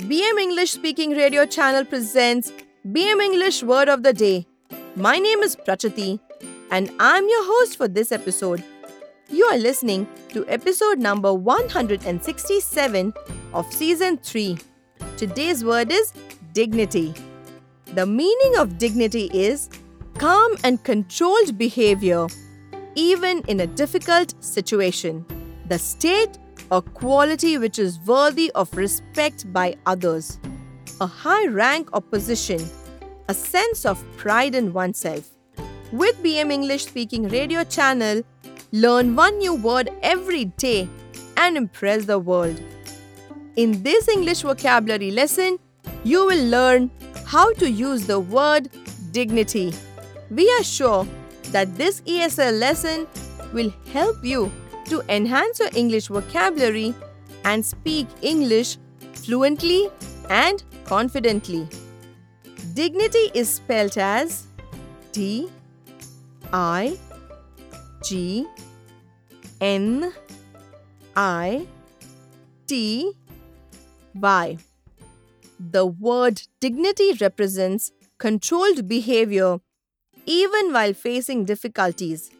BM English Speaking Radio channel presents BM English Word of the Day. My name is Prachati and I'm your host for this episode. You are listening to episode number 167 of season 3. Today's word is dignity. The meaning of dignity is calm and controlled behavior, even in a difficult situation. The state or quality which is worthy of respect by others. A high rank or position, a sense of pride in oneself. With BM English Speaking Radio channel, learn one new word every day and impress the world. In this English vocabulary lesson, you will learn how to use the word dignity. We are sure that this ESL lesson will help you to enhance your English vocabulary and speak English fluently and confidently. Dignity is spelled as D I G N I T Y. The word dignity represents controlled behavior even while facing difficulties.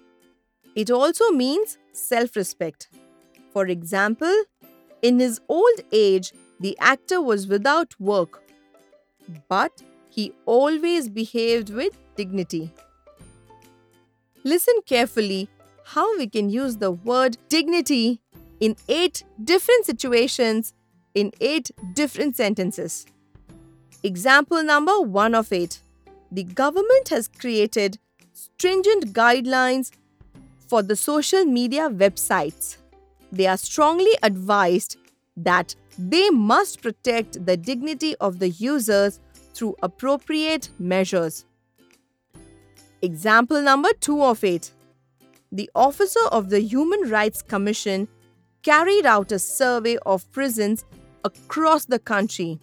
It also means self respect. For example, in his old age, the actor was without work, but he always behaved with dignity. Listen carefully how we can use the word dignity in eight different situations in eight different sentences. Example number one of eight The government has created stringent guidelines for the social media websites. They are strongly advised that they must protect the dignity of the users through appropriate measures. Example number 2 of it. The officer of the Human Rights Commission carried out a survey of prisons across the country.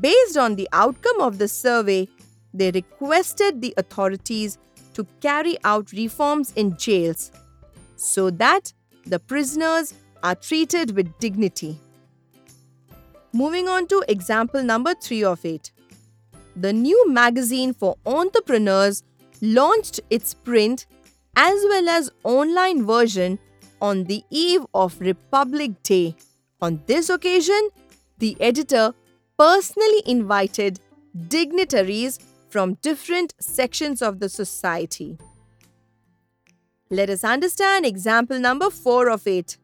Based on the outcome of the survey, they requested the authorities to carry out reforms in jails so that the prisoners are treated with dignity. Moving on to example number 3 of 8. The new magazine for entrepreneurs launched its print as well as online version on the eve of Republic Day. On this occasion, the editor personally invited dignitaries from different sections of the society. Let us understand example number 4 of 8.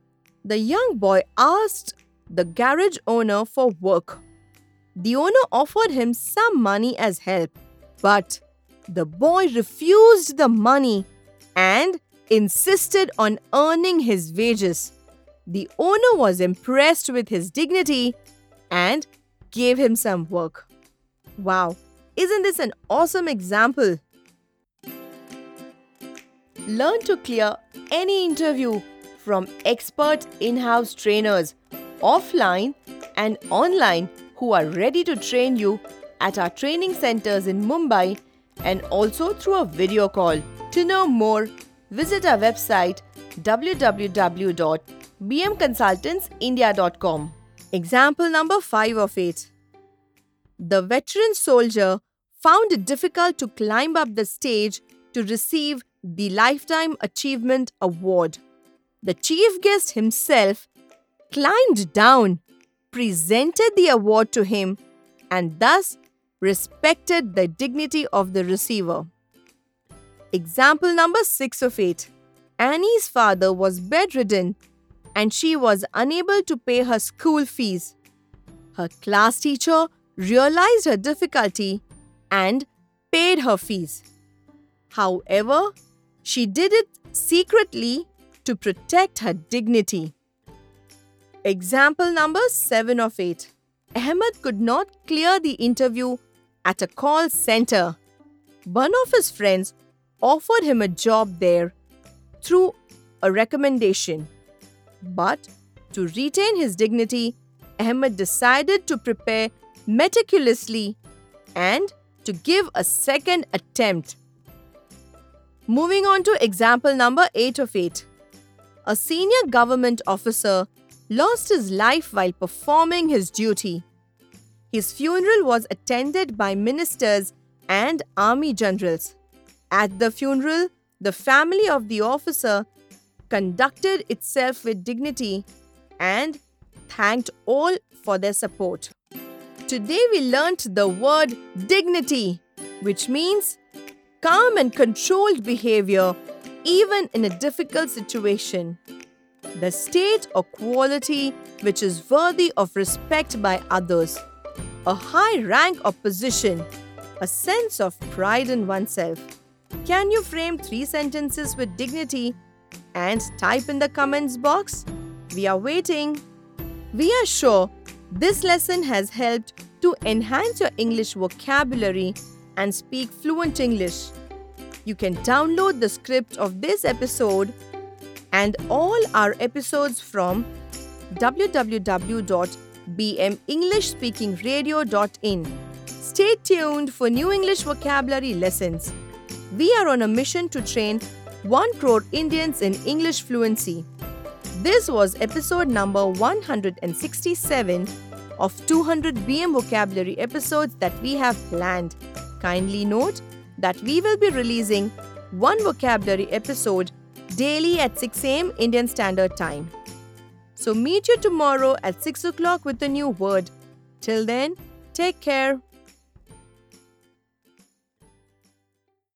The young boy asked the garage owner for work. The owner offered him some money as help, but the boy refused the money and insisted on earning his wages. The owner was impressed with his dignity and gave him some work. Wow, isn't this an awesome example? Learn to clear any interview from expert in house trainers, offline and online, who are ready to train you at our training centers in Mumbai and also through a video call. To know more, visit our website www.bmconsultantsindia.com. Example number 5 of 8. The veteran soldier found it difficult to climb up the stage to receive the Lifetime Achievement Award. The chief guest himself climbed down, presented the award to him, and thus respected the dignity of the receiver. Example number 6 of 8 Annie's father was bedridden and she was unable to pay her school fees. Her class teacher realized her difficulty and paid her fees. However, she did it secretly to protect her dignity. Example number 7 of 8 Ahmed could not clear the interview at a call center. One of his friends offered him a job there through a recommendation. But to retain his dignity, Ahmed decided to prepare meticulously and to give a second attempt. Moving on to example number 8 of 8. A senior government officer lost his life while performing his duty. His funeral was attended by ministers and army generals. At the funeral, the family of the officer conducted itself with dignity and thanked all for their support. Today we learnt the word dignity, which means calm and controlled behavior even in a difficult situation. The state or quality which is worthy of respect by others. A high rank or position. A sense of pride in oneself. Can you frame three sentences with dignity and type in the comments box? We are waiting. We are sure this lesson has helped to enhance your English vocabulary and speak fluent English. You can download the script of this episode and all our episodes from www.bmenglishspeakingradio.in. Stay tuned for new English vocabulary lessons. We are on a mission to train 1 crore Indians in English fluency. This was episode number 167 of 200 BM vocabulary episodes that we have planned. Kindly note that we will be releasing one vocabulary episode daily at 6 am Indian Standard Time. So meet you tomorrow at 6 o'clock with a new word. Till then, take care.